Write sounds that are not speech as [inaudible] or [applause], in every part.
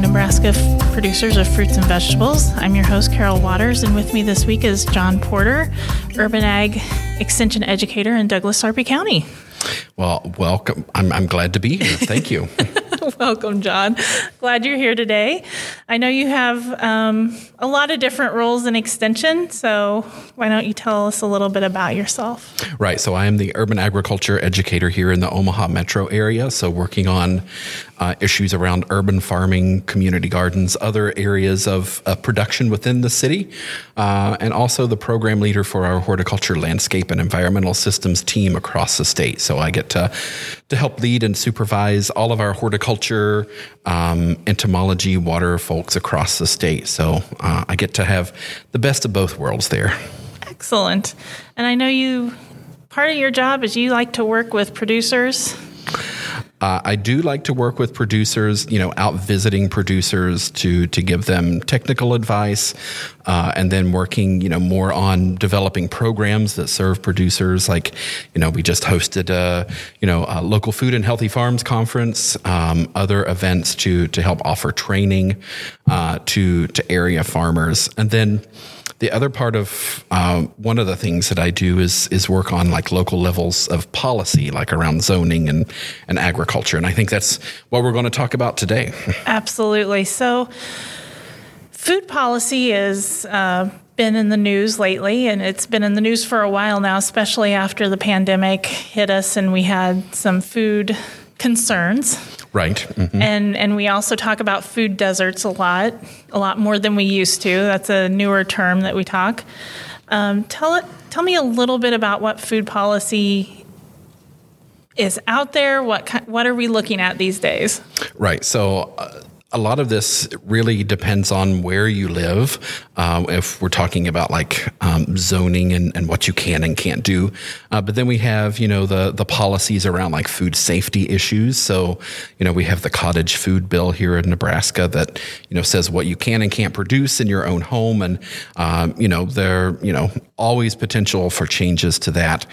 Nebraska f- producers of fruits and vegetables. I'm your host, Carol Waters, and with me this week is John Porter, Urban Ag Extension Educator in Douglas Sarpy County. Well, welcome. I'm, I'm glad to be here. Thank you. [laughs] Welcome, John. Glad you're here today. I know you have um, a lot of different roles in Extension, so why don't you tell us a little bit about yourself? Right. So I am the urban agriculture educator here in the Omaha metro area. So working on uh, issues around urban farming, community gardens, other areas of uh, production within the city, uh, and also the program leader for our horticulture, landscape, and environmental systems team across the state. So I get to to help lead and supervise all of our horticulture, um, entomology, water folks across the state. So uh, I get to have the best of both worlds there. Excellent. And I know you, part of your job is you like to work with producers. Uh, I do like to work with producers, you know, out visiting producers to to give them technical advice, uh, and then working, you know, more on developing programs that serve producers. Like, you know, we just hosted a, you know, a local food and healthy farms conference, um, other events to to help offer training uh, to to area farmers, and then the other part of um, one of the things that I do is is work on like local levels of policy, like around zoning and and agriculture, and I think that's what we're going to talk about today. [laughs] Absolutely. So, food policy has uh, been in the news lately, and it's been in the news for a while now, especially after the pandemic hit us and we had some food concerns. Right. Mm-hmm. And and we also talk about food deserts a lot, a lot more than we used to. That's a newer term that we talk. Um, tell it. Tell me a little bit about what food policy is out there. What what are we looking at these days? Right. So. Uh, a lot of this really depends on where you live. Um, if we're talking about like um, zoning and, and, what you can and can't do, uh, but then we have you know the the policies around like food safety issues. So you know we have the cottage food bill here in Nebraska that you know says what you can and can't produce in your own home, and um, you know there you know always potential for changes to that.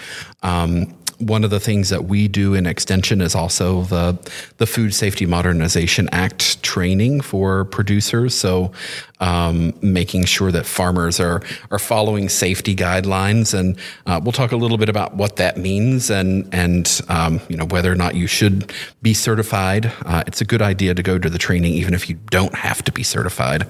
Um, one of the things that we do in extension is also the the Food Safety Modernization Act training for producers. So um, making sure that farmers are are following safety guidelines, and uh, we'll talk a little bit about what that means and and um, you know whether or not you should be certified. Uh, it's a good idea to go to the training even if you don't have to be certified.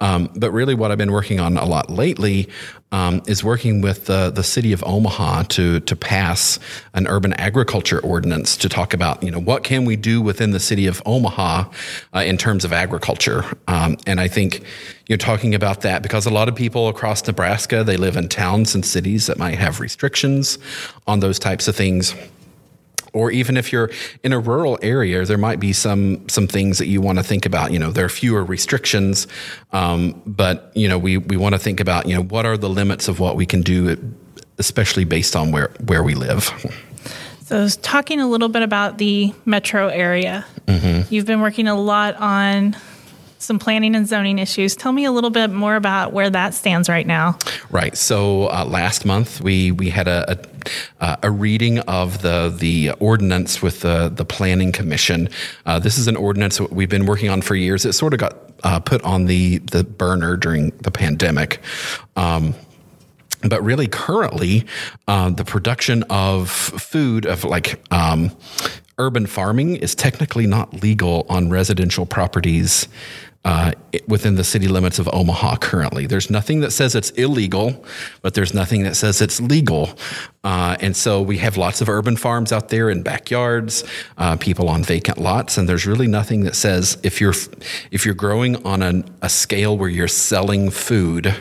Um, but really, what I've been working on a lot lately um, is working with the, the city of Omaha to to pass an urban agriculture ordinance to talk about you know what can we do within the city of Omaha uh, in terms of agriculture. Um, and I think you're talking about that because a lot of people across Nebraska they live in towns and cities that might have restrictions on those types of things or even if you're in a rural area, there might be some some things that you want to think about. You know, there are fewer restrictions, um, but you know, we we want to think about you know what are the limits of what we can do, especially based on where where we live. So, talking a little bit about the metro area. Mm-hmm. You've been working a lot on some planning and zoning issues. Tell me a little bit more about where that stands right now. Right. So uh, last month we we had a, a uh, a reading of the the ordinance with the the planning commission. Uh, this is an ordinance that we've been working on for years. It sort of got uh, put on the the burner during the pandemic. Um, but really, currently, uh, the production of food of like um, urban farming is technically not legal on residential properties uh, within the city limits of Omaha currently. There's nothing that says it's illegal, but there's nothing that says it's legal. Uh, and so we have lots of urban farms out there in backyards, uh, people on vacant lots, and there's really nothing that says if you're if you're growing on an, a scale where you're selling food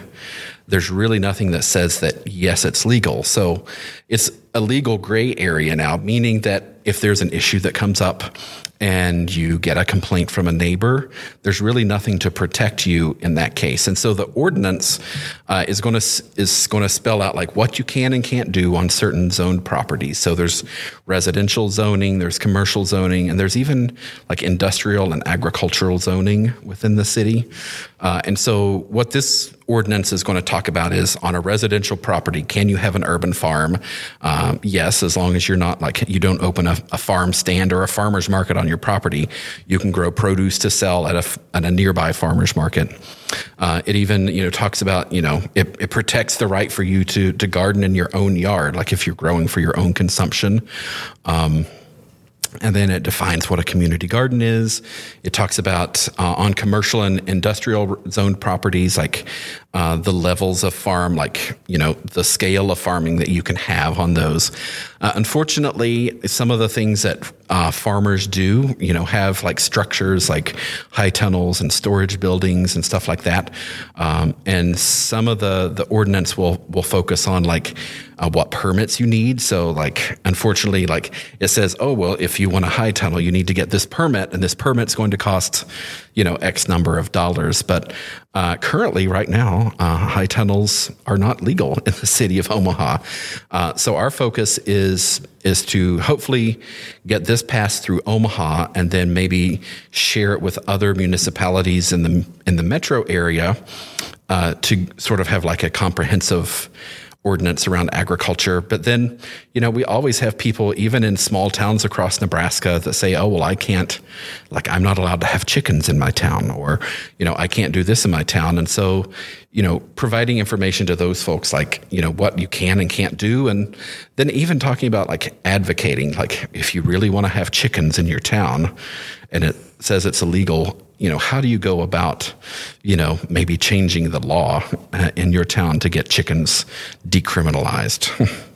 there's really nothing that says that yes it's legal so it's a legal gray area now meaning that if there's an issue that comes up and you get a complaint from a neighbor, there's really nothing to protect you in that case. And so the ordinance uh, is going to is going to spell out like what you can and can't do on certain zoned properties. So there's residential zoning, there's commercial zoning, and there's even like industrial and agricultural zoning within the city. Uh, and so what this ordinance is going to talk about is on a residential property, can you have an urban farm? Um, yes, as long as you're not like you don't open a, a, farm stand or a farmer's market on your property, you can grow produce to sell at a, at a nearby farmer's market. Uh, it even you know talks about you know it, it protects the right for you to to garden in your own yard, like if you're growing for your own consumption. Um, and then it defines what a community garden is. It talks about uh, on commercial and industrial zoned properties, like uh, the levels of farm, like, you know, the scale of farming that you can have on those. Uh, unfortunately, some of the things that uh, farmers do, you know, have like structures like high tunnels and storage buildings and stuff like that. Um, and some of the, the ordinance will, will focus on like uh, what permits you need. So, like, unfortunately, like it says, oh, well, if you want a high tunnel, you need to get this permit, and this permit's going to cost, you know, X number of dollars. But uh, currently, right now, uh, high tunnels are not legal [laughs] in the city of Omaha. Uh, so our focus is is to hopefully get this passed through Omaha, and then maybe share it with other municipalities in the in the metro area uh, to sort of have like a comprehensive ordinance around agriculture. But then, you know, we always have people, even in small towns across Nebraska, that say, oh, well, I can't, like, I'm not allowed to have chickens in my town, or, you know, I can't do this in my town. And so, you know, providing information to those folks, like, you know, what you can and can't do. And then even talking about like advocating, like, if you really want to have chickens in your town and it says it's illegal, you know, how do you go about, you know, maybe changing the law uh, in your town to get chickens decriminalized? [laughs]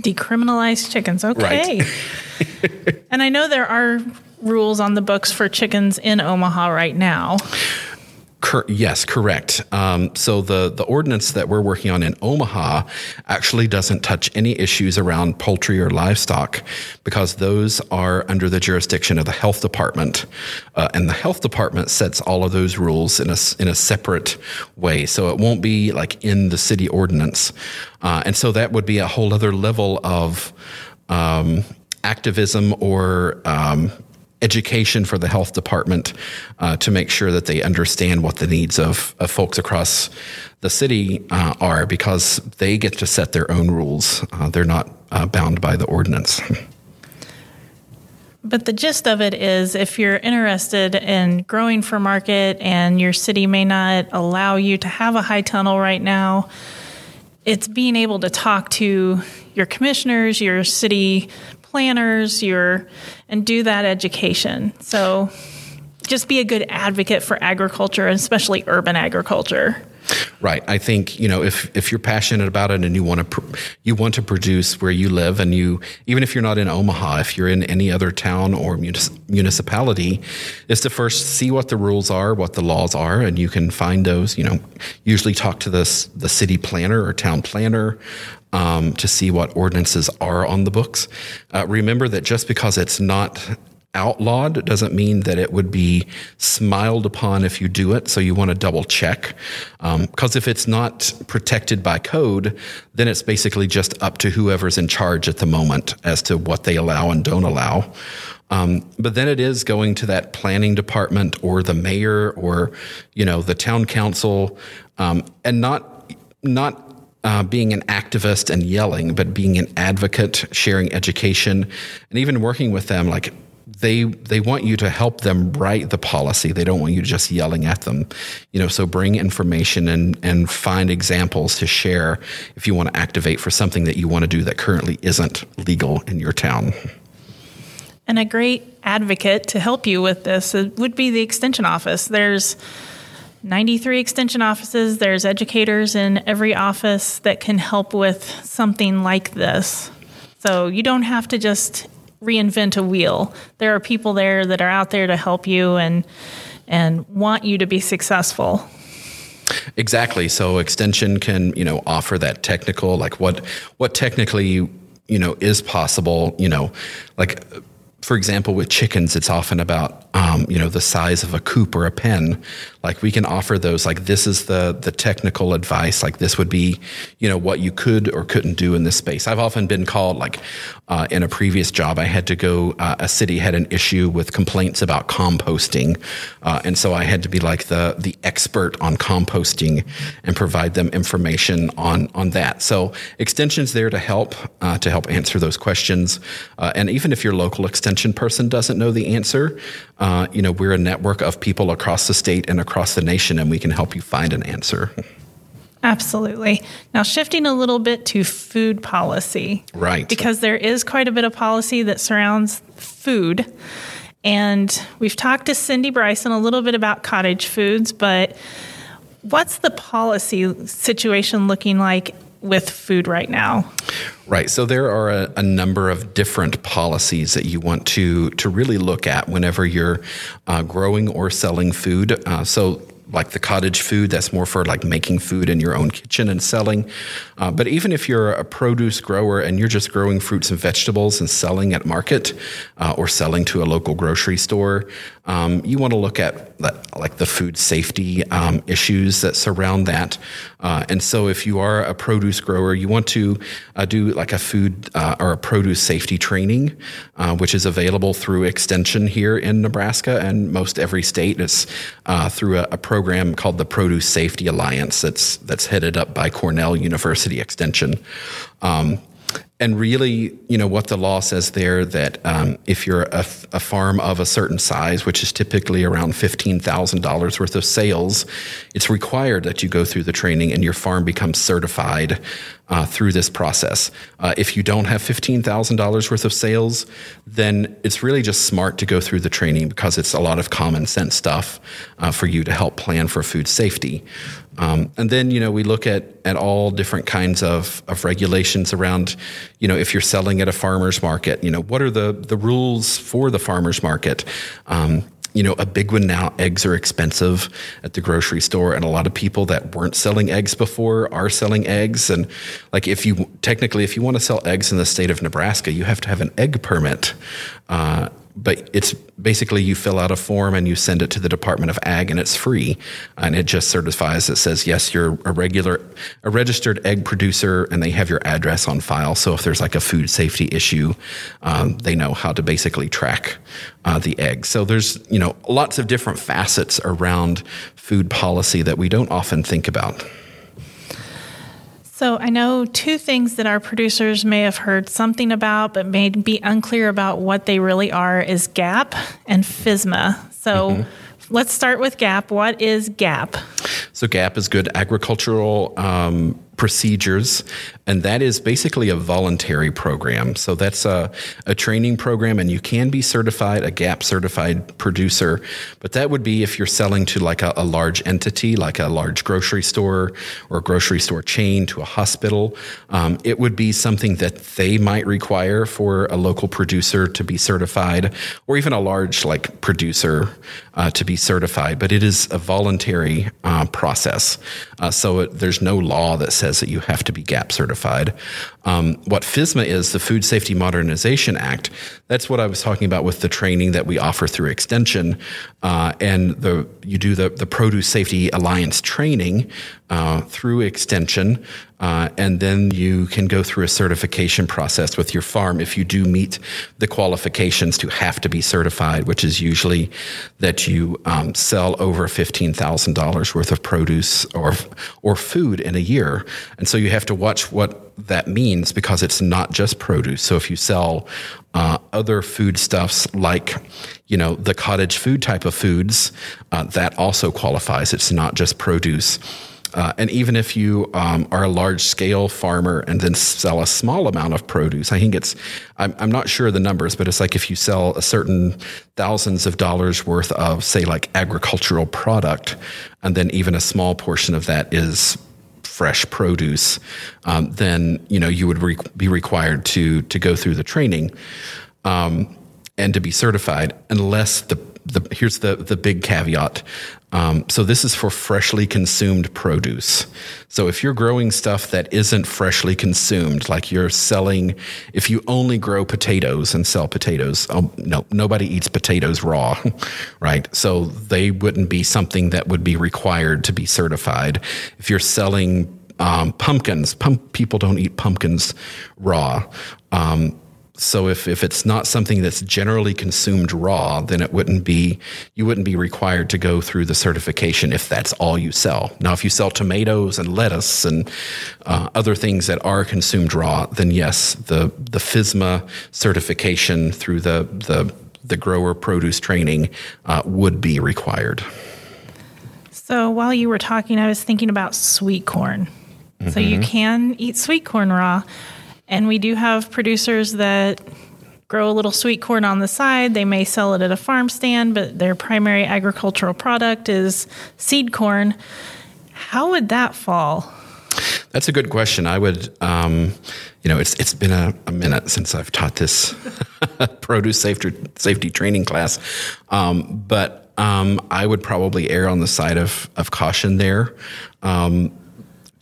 Decriminalized chickens, okay. Right. [laughs] and I know there are rules on the books for chickens in Omaha right now. Yes, correct. Um, so the the ordinance that we're working on in Omaha actually doesn't touch any issues around poultry or livestock because those are under the jurisdiction of the health department, uh, and the health department sets all of those rules in a in a separate way. So it won't be like in the city ordinance, uh, and so that would be a whole other level of. Um, activism or um, education for the health department uh, to make sure that they understand what the needs of, of folks across the city uh, are because they get to set their own rules. Uh, they're not uh, bound by the ordinance. [laughs] But the gist of it is if you're interested in growing for market and your city may not allow you to have a high tunnel right now, it's being able to talk to your commissioners, your city planners, your and do that education. So just be a good advocate for agriculture, and especially urban agriculture. Right. I think you know if if you're passionate about it and you want to pr- you want to produce where you live and you even if you're not in Omaha, if you're in any other town or munis- municipality, is to first see what the rules are, what the laws are, and you can find those. You know, usually talk to the the city planner or town planner um, to see what ordinances are on the books. Uh, remember that just because it's not outlawed doesn't mean that it would be smiled upon if you do it. So you want to double check. Because um, if it's not protected by code, then it's basically just up to whoever's in charge at the moment as to what they allow and don't allow. Um, but then it is going to that planning department or the mayor or you know the town council, um, and not not uh, being an activist and yelling, but being an advocate, sharing education, and even working with them. Like they they want you to help them write the policy. They don't want you just yelling at them. You know, so bring information and and find examples to share if you want to activate for something that you want to do that currently isn't legal in your town. And a great advocate to help you with this would be the extension office. There's 93 extension offices. There's educators in every office that can help with something like this. So you don't have to just reinvent a wheel. There are people there that are out there to help you and and want you to be successful. Exactly. So extension can, you know, offer that technical like what what technically, you know, is possible, you know, like for example, with chickens, it's often about um, you know the size of a coop or a pen. Like we can offer those. Like this is the the technical advice. Like this would be you know what you could or couldn't do in this space. I've often been called like uh, in a previous job, I had to go. Uh, a city had an issue with complaints about composting, uh, and so I had to be like the the expert on composting and provide them information on on that. So extensions there to help uh, to help answer those questions, uh, and even if your local extension person doesn't know the answer, uh, you know, we're a network of people across the state and across the nation, and we can help you find an answer. Absolutely. Now, shifting a little bit to food policy. Right. Because there is quite a bit of policy that surrounds food. And we've talked to Cindy Brison a little bit about cottage foods, but what's the policy situation looking like with food right now? Right. So there are a, a, number of different policies that you want to to really look at whenever you're uh, growing or selling food. Uh, so like the cottage food that's more for like making food in your own kitchen and selling uh, but even if you're a produce grower and you're just growing fruits and vegetables and selling at market uh, or selling to a local grocery store um, you want to look at that, like the food safety um, issues that surround that uh, and so if you are a produce grower you want to uh, do like a food uh, or a produce safety training uh, which is available through extension here in nebraska and most every state is through a, a program called the Produce Safety Alliance that's that's headed up by Cornell University Extension. Um, and really, you know, what the law says there that um, if you're a, a, farm of a certain size, which is typically around $15,000 worth of sales, it's required that you go through the training and your farm becomes certified uh, through this process. Uh, if you don't have $15,000 worth of sales, then it's really just smart to go through the training because it's a lot of common sense stuff uh, for you to help plan for food safety. Um, and then, you know, we look at, at all different kinds of, of regulations around, you know, if you're selling at a farmer's market, you know, what are the, the rules for the farmer's market? Um, you know, a big one now, eggs are expensive at the grocery store, and a lot of people that weren't selling eggs before are selling eggs. And like, if you technically, if you want to sell eggs in the state of Nebraska, you have to have an egg permit. Uh, but it's basically you fill out a form and you send it to the Department of Ag and it's free. And it just certifies it says, yes, you're a regular, a registered egg producer and they have your address on file. So if there's like a food safety issue, um, they know how to basically track uh, the eggs. So there's, you know, lots of different facets around food policy that we don't often think about. So I know two things that our producers may have heard something about, but may be unclear about what they really are is GAP and FSMA. So mm-hmm. let's start with GAP. What is GAP? So GAP is good agricultural um, procedures, and that is basically a voluntary program. So that's a, a training program, and you can be certified, a GAP certified producer, but that would be if you're selling to like a, a large entity, like a large grocery store or grocery store chain to a hospital. Um, it would be something that they might require for a local producer to be certified, or even a large like producer uh, to be certified. But it is a voluntary uh, process, uh, so it, there's no law that says says that you have to be GAP certified. Um, what FSMA is, the Food Safety Modernization Act, that's what I was talking about with the training that we offer through Extension. Uh, and the you do the, the Produce Safety Alliance training uh, through Extension. Uh, and then you can go through a certification process with your farm if you do meet the qualifications to have to be certified, which is usually that you um, sell over $15,000 worth of produce or, or food in a year. And so you have to watch what that means because it's not just produce. So if you sell uh, other foodstuffs like, you know, the cottage food type of foods, uh, that also qualifies. It's not just produce. Uh, and even if you um, are a large scale farmer and then sell a small amount of produce, I think it's, I'm, I'm not sure the numbers, but it's like if you sell a certain thousands of dollars worth of, say, like agricultural product, and then even a small portion of that is fresh produce, um, then you know you would re- be required to to go through the training um, and to be certified, unless the the here's the the big caveat. Um, so this is for freshly consumed produce. So if you're growing stuff that isn't freshly consumed, like you're selling, if you only grow potatoes and sell potatoes, oh, no, nobody eats potatoes raw, [laughs] right? So they wouldn't be something that would be required to be certified. If you're selling um, pumpkins, pump, people don't eat pumpkins raw. Um, so if, if it's not something that's generally consumed raw, then it wouldn't be you wouldn't be required to go through the certification if that's all you sell. Now, if you sell tomatoes and lettuce and uh, other things that are consumed raw, then yes, the the FSMA certification through the the the grower produce training uh, would be required. So while you were talking, I was thinking about sweet corn. Mm-hmm. So you can eat sweet corn raw and we do have producers that grow a little sweet corn on the side. They may sell it at a farm stand, but their primary agricultural product is seed corn. How would that fall? That's a good question. I would, um, you know, it's it's been a, a, minute since I've taught this [laughs] produce safety safety training class, um, but um, I would probably err on the side of of caution there. Um,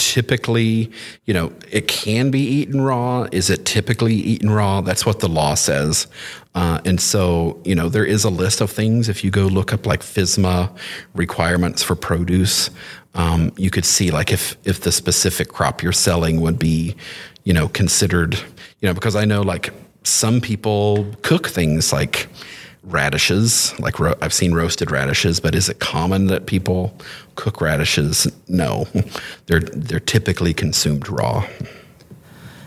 typically, you know, it can be eaten raw. Is it typically eaten raw? That's what the law says. Uh, and so, you know, there is a list of things. If you go look up like FSMA requirements for produce, um, you could see like if if the specific crop you're selling would be, you know, considered, you know, because I know like some people cook things like radishes. Like ro- I've seen roasted radishes, but is it common that people cook radishes? No, [laughs] they're they're typically consumed raw.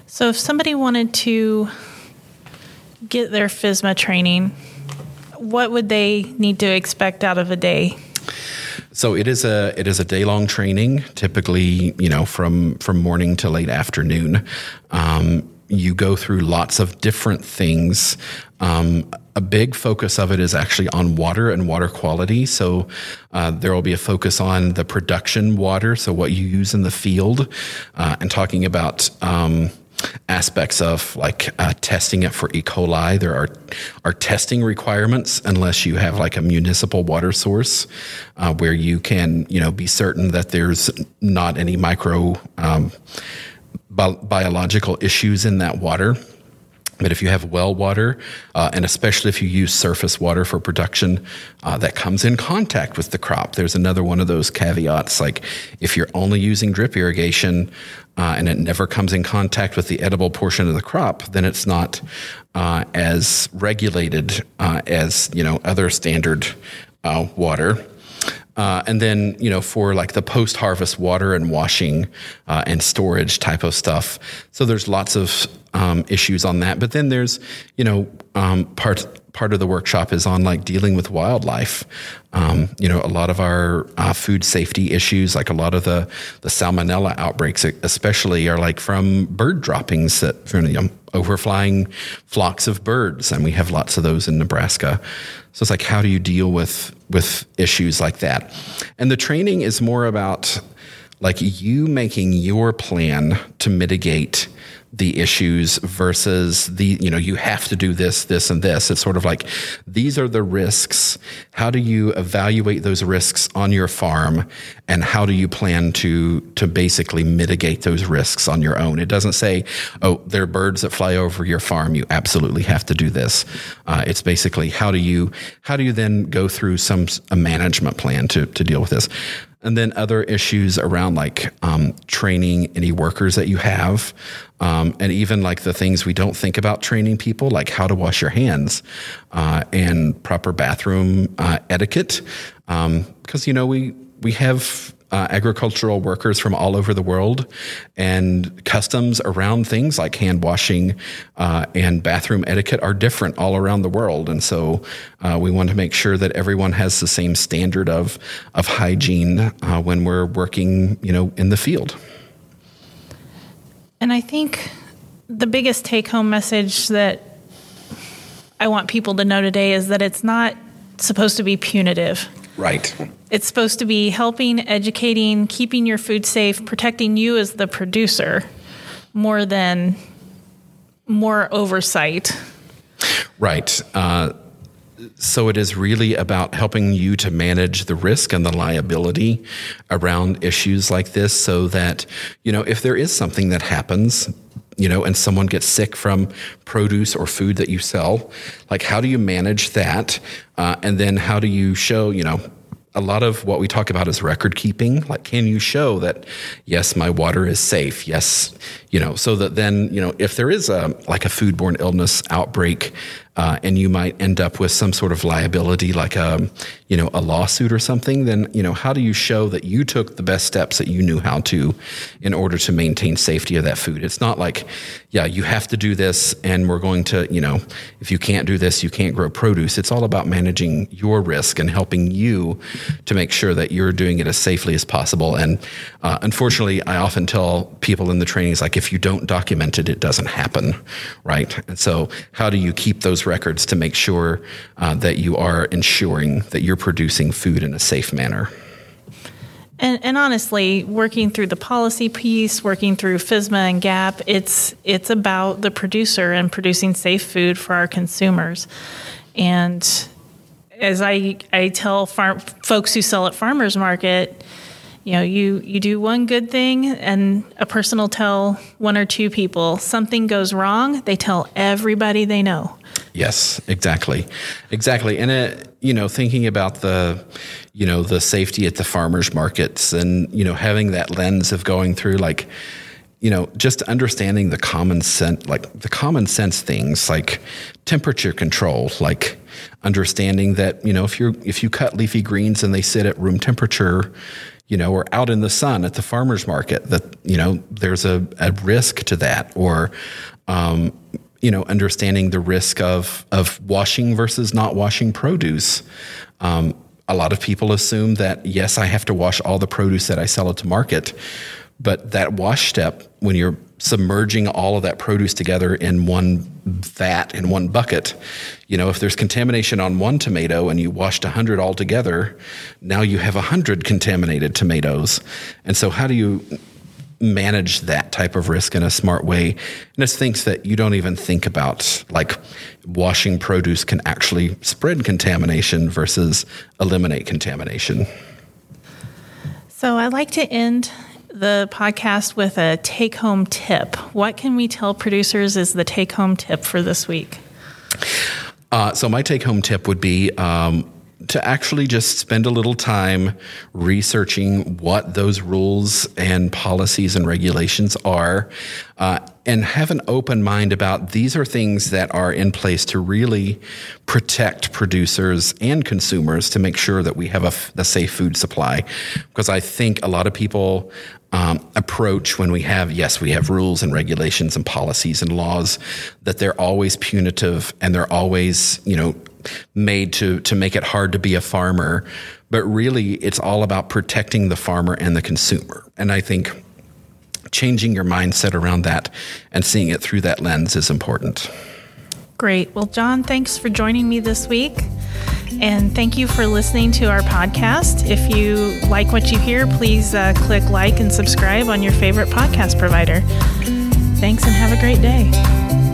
So if somebody wanted to get their FSMA training, what would they need to expect out of a day? So it is a it is a day long training, typically you know from from morning to late afternoon. Um, you go through lots of different things. Um, a big focus of it is actually on water and water quality. So uh, there will be a focus on the production water, so what you use in the field, uh, and talking about. Um, aspects of like uh, testing it for E. coli. There are are testing requirements unless you have like a municipal water source uh, where you can you know be certain that there's not any micro um, bi- biological issues in that water. But if you have well water, uh, and especially if you use surface water for production uh, that comes in contact with the crop, there's another one of those caveats. Like if you're only using drip irrigation uh, and it never comes in contact with the edible portion of the crop, then it's not uh, as regulated uh, as you know other standard uh, water. Uh, and then, you know, for like the post harvest water and washing uh, and storage type of stuff. So there's lots of um, issues on that. But then there's, you know, um, part part of the workshop is on like dealing with wildlife. Um, you know, a lot of our uh, food safety issues, like a lot of the the salmonella outbreaks, especially, are like from bird droppings that from you know, overflying flocks of birds, and we have lots of those in Nebraska. So it's like, how do you deal with with issues like that? And the training is more about like you making your plan to mitigate the issues versus the you know you have to do this this and this. It's sort of like these are the risks. How do you evaluate those risks on your farm? And how do you plan to to basically mitigate those risks on your own? It doesn't say oh there are birds that fly over your farm. You absolutely have to do this. Uh, it's basically how do you how do you then go through some a management plan to to deal with this and then other issues around like um, training any workers that you have um, and even like the things we don't think about training people like how to wash your hands uh, and proper bathroom uh, etiquette because um, you know we we have uh, agricultural workers from all over the world and customs around things like hand washing uh, and bathroom etiquette are different all around the world. And so uh, we want to make sure that everyone has the same standard of, of hygiene uh, when we're working, you know, in the field. And I think the biggest take home message that I want people to know today is that it's not supposed to be punitive. Right. It's supposed to be helping, educating, keeping your food safe, protecting you as the producer more than more oversight. Right. Uh, so it is really about helping you to manage the risk and the liability around issues like this so that, you know, if there is something that happens, you know, and someone gets sick from produce or food that you sell, like how do you manage that? Uh, and then how do you show, you know, a lot of what we talk about is record keeping. Like, can you show that, yes, my water is safe? Yes, you know, so that then, you know, if there is a like a foodborne illness outbreak, uh, and you might end up with some sort of liability, like a you know a lawsuit or something, then you know how do you show that you took the best steps that you knew how to in order to maintain safety of that food? It's not like, yeah, you have to do this, and we're going to you know if you can't do this, you can't grow produce. It's all about managing your risk and helping you to make sure that you're doing it as safely as possible. And uh, unfortunately, I often tell people in the trainings like if you don't document it, it doesn't happen, right? And so how do you keep those records to make sure uh, that you are ensuring that you're producing food in a safe manner. And, and, honestly, working through the policy piece, working through FSMA and GAP, it's it's about the producer and producing safe food for our consumers. And as I I tell farm, folks who sell at farmers market, you know, you you do one good thing, and a person will tell one or two people something goes wrong. They tell everybody they know. Yes, exactly, exactly. And it, you know, thinking about the, you know, the safety at the farmers markets, and you know, having that lens of going through like, you know, just understanding the common sense, like the common sense things, like temperature control, like understanding that you know, if you're if you cut leafy greens and they sit at room temperature, you know, or out in the sun at the farmers market, that you know, there's a, a risk to that, or um, you know, understanding the risk of of washing versus not washing produce. Um, a lot of people assume that yes, I have to wash all the produce that I sell at the market, but that wash step when you're submerging all of that produce together in one vat in one bucket you know if there's contamination on one tomato and you washed 100 all together now you have 100 contaminated tomatoes and so how do you manage that type of risk in a smart way. And it's things that you don't even think about, like washing produce can actually spread contamination versus eliminate contamination. So I like to end the podcast with a take home tip. What can we tell producers is the take home tip for this week? Uh, so, my take home tip would be um, to actually just spend a little time researching what those rules and policies and regulations are uh, and have an open mind about these are things that are in place to really protect producers and consumers to make sure that we have a, a safe food supply because i think a lot of people um, approach when we have yes we have rules and regulations and policies and laws that they're always punitive and they're always you know made to to make it hard to be a farmer, but really it's all about protecting the farmer and the consumer. And I think changing your mindset around that and seeing it through that lens is important. Great. Well, John, thanks for joining me this week. And thank you for listening to our podcast. If you like what you hear, please uh, click like and subscribe on your favorite podcast provider. Thanks and have a great day.